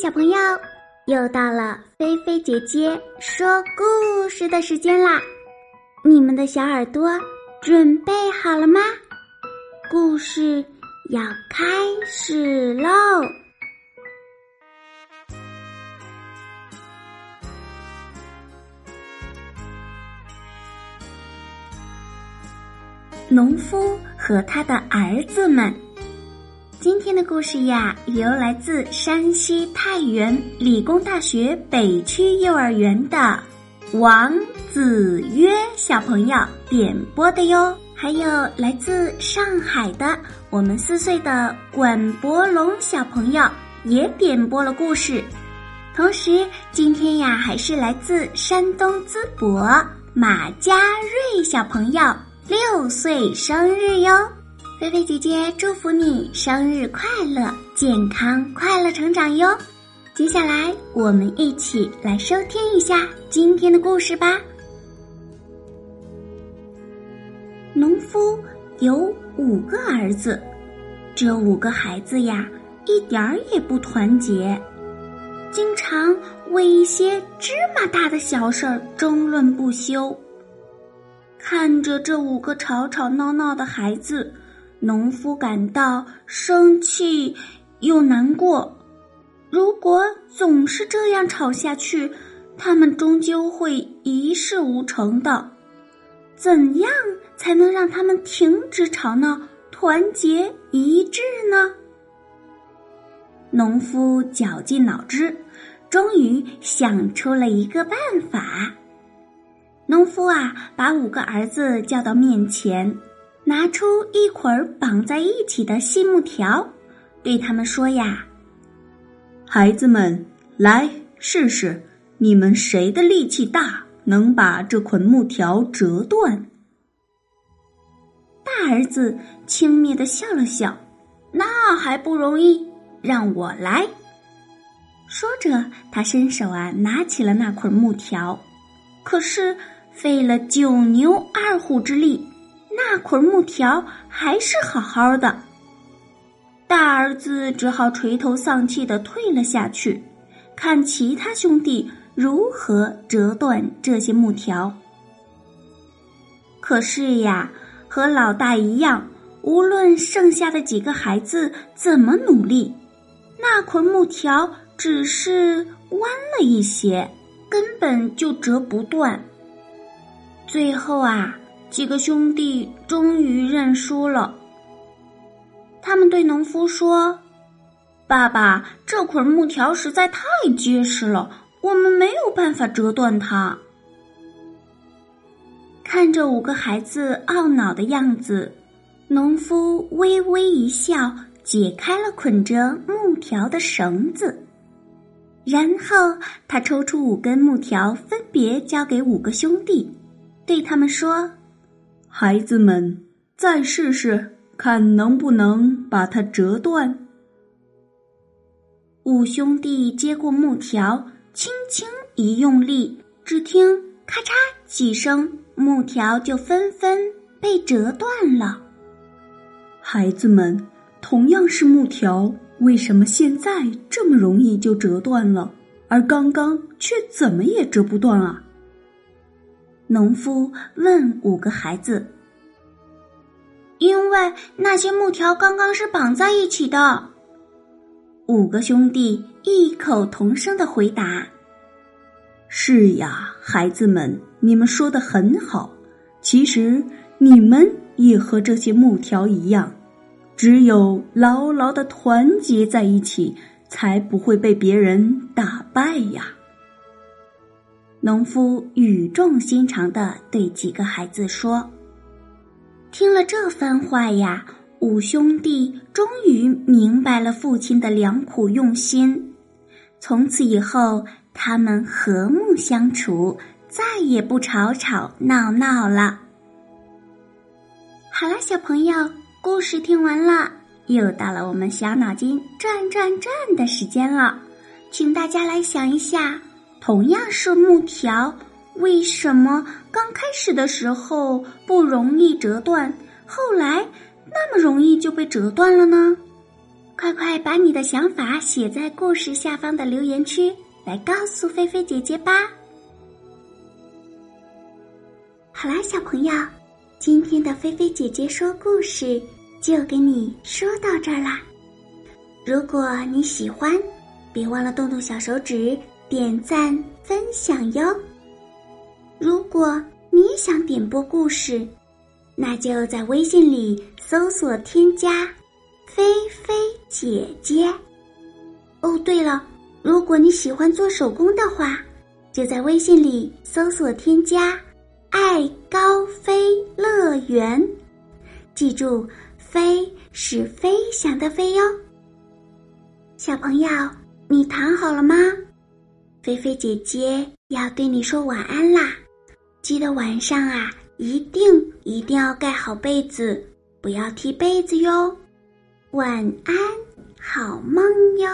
小朋友，又到了菲菲姐姐说故事的时间啦！你们的小耳朵准备好了吗？故事要开始喽！农夫和他的儿子们。今天的故事呀，由来自山西太原理工大学北区幼儿园的王子约小朋友点播的哟，还有来自上海的我们四岁的管博龙小朋友也点播了故事。同时，今天呀，还是来自山东淄博马家瑞小朋友六岁生日哟。菲菲姐姐祝福你生日快乐，健康快乐成长哟！接下来我们一起来收听一下今天的故事吧。农夫有五个儿子，这五个孩子呀，一点儿也不团结，经常为一些芝麻大的小事儿争论不休。看着这五个吵吵闹闹的孩子。农夫感到生气又难过。如果总是这样吵下去，他们终究会一事无成的。怎样才能让他们停止吵闹、团结一致呢？农夫绞尽脑汁，终于想出了一个办法。农夫啊，把五个儿子叫到面前。拿出一捆绑在一起的细木条，对他们说：“呀，孩子们，来试试，你们谁的力气大，能把这捆木条折断？”大儿子轻蔑的笑了笑：“那还不容易，让我来。”说着，他伸手啊，拿起了那捆木条，可是费了九牛二虎之力。那捆木条还是好好的，大儿子只好垂头丧气的退了下去，看其他兄弟如何折断这些木条。可是呀，和老大一样，无论剩下的几个孩子怎么努力，那捆木条只是弯了一些，根本就折不断。最后啊。几个兄弟终于认输了。他们对农夫说：“爸爸，这捆木条实在太结实了，我们没有办法折断它。”看着五个孩子懊恼的样子，农夫微微一笑，解开了捆着木条的绳子，然后他抽出五根木条，分别交给五个兄弟，对他们说。孩子们，再试试，看能不能把它折断。五兄弟接过木条，轻轻一用力，只听咔嚓几声，木条就纷纷被折断了。孩子们，同样是木条，为什么现在这么容易就折断了，而刚刚却怎么也折不断啊？农夫问五个孩子：“因为那些木条刚刚是绑在一起的。”五个兄弟异口同声的回答：“是呀，孩子们，你们说的很好。其实你们也和这些木条一样，只有牢牢的团结在一起，才不会被别人打败呀。”农夫语重心长的对几个孩子说：“听了这番话呀，五兄弟终于明白了父亲的良苦用心。从此以后，他们和睦相处，再也不吵吵闹闹了。”好了，小朋友，故事听完了，又到了我们小脑筋转转转的时间了，请大家来想一下。同样是木条，为什么刚开始的时候不容易折断，后来那么容易就被折断了呢？快快把你的想法写在故事下方的留言区，来告诉菲菲姐姐吧。好啦，小朋友，今天的菲菲姐姐说故事就给你说到这儿啦。如果你喜欢，别忘了动动小手指点赞分享哟。如果你想点播故事，那就在微信里搜索添加“菲菲姐姐”。哦，对了，如果你喜欢做手工的话，就在微信里搜索添加。爱高飞乐园，记住，飞是飞翔的飞哟。小朋友，你躺好了吗？菲菲姐姐要对你说晚安啦！记得晚上啊，一定一定要盖好被子，不要踢被子哟。晚安，好梦哟。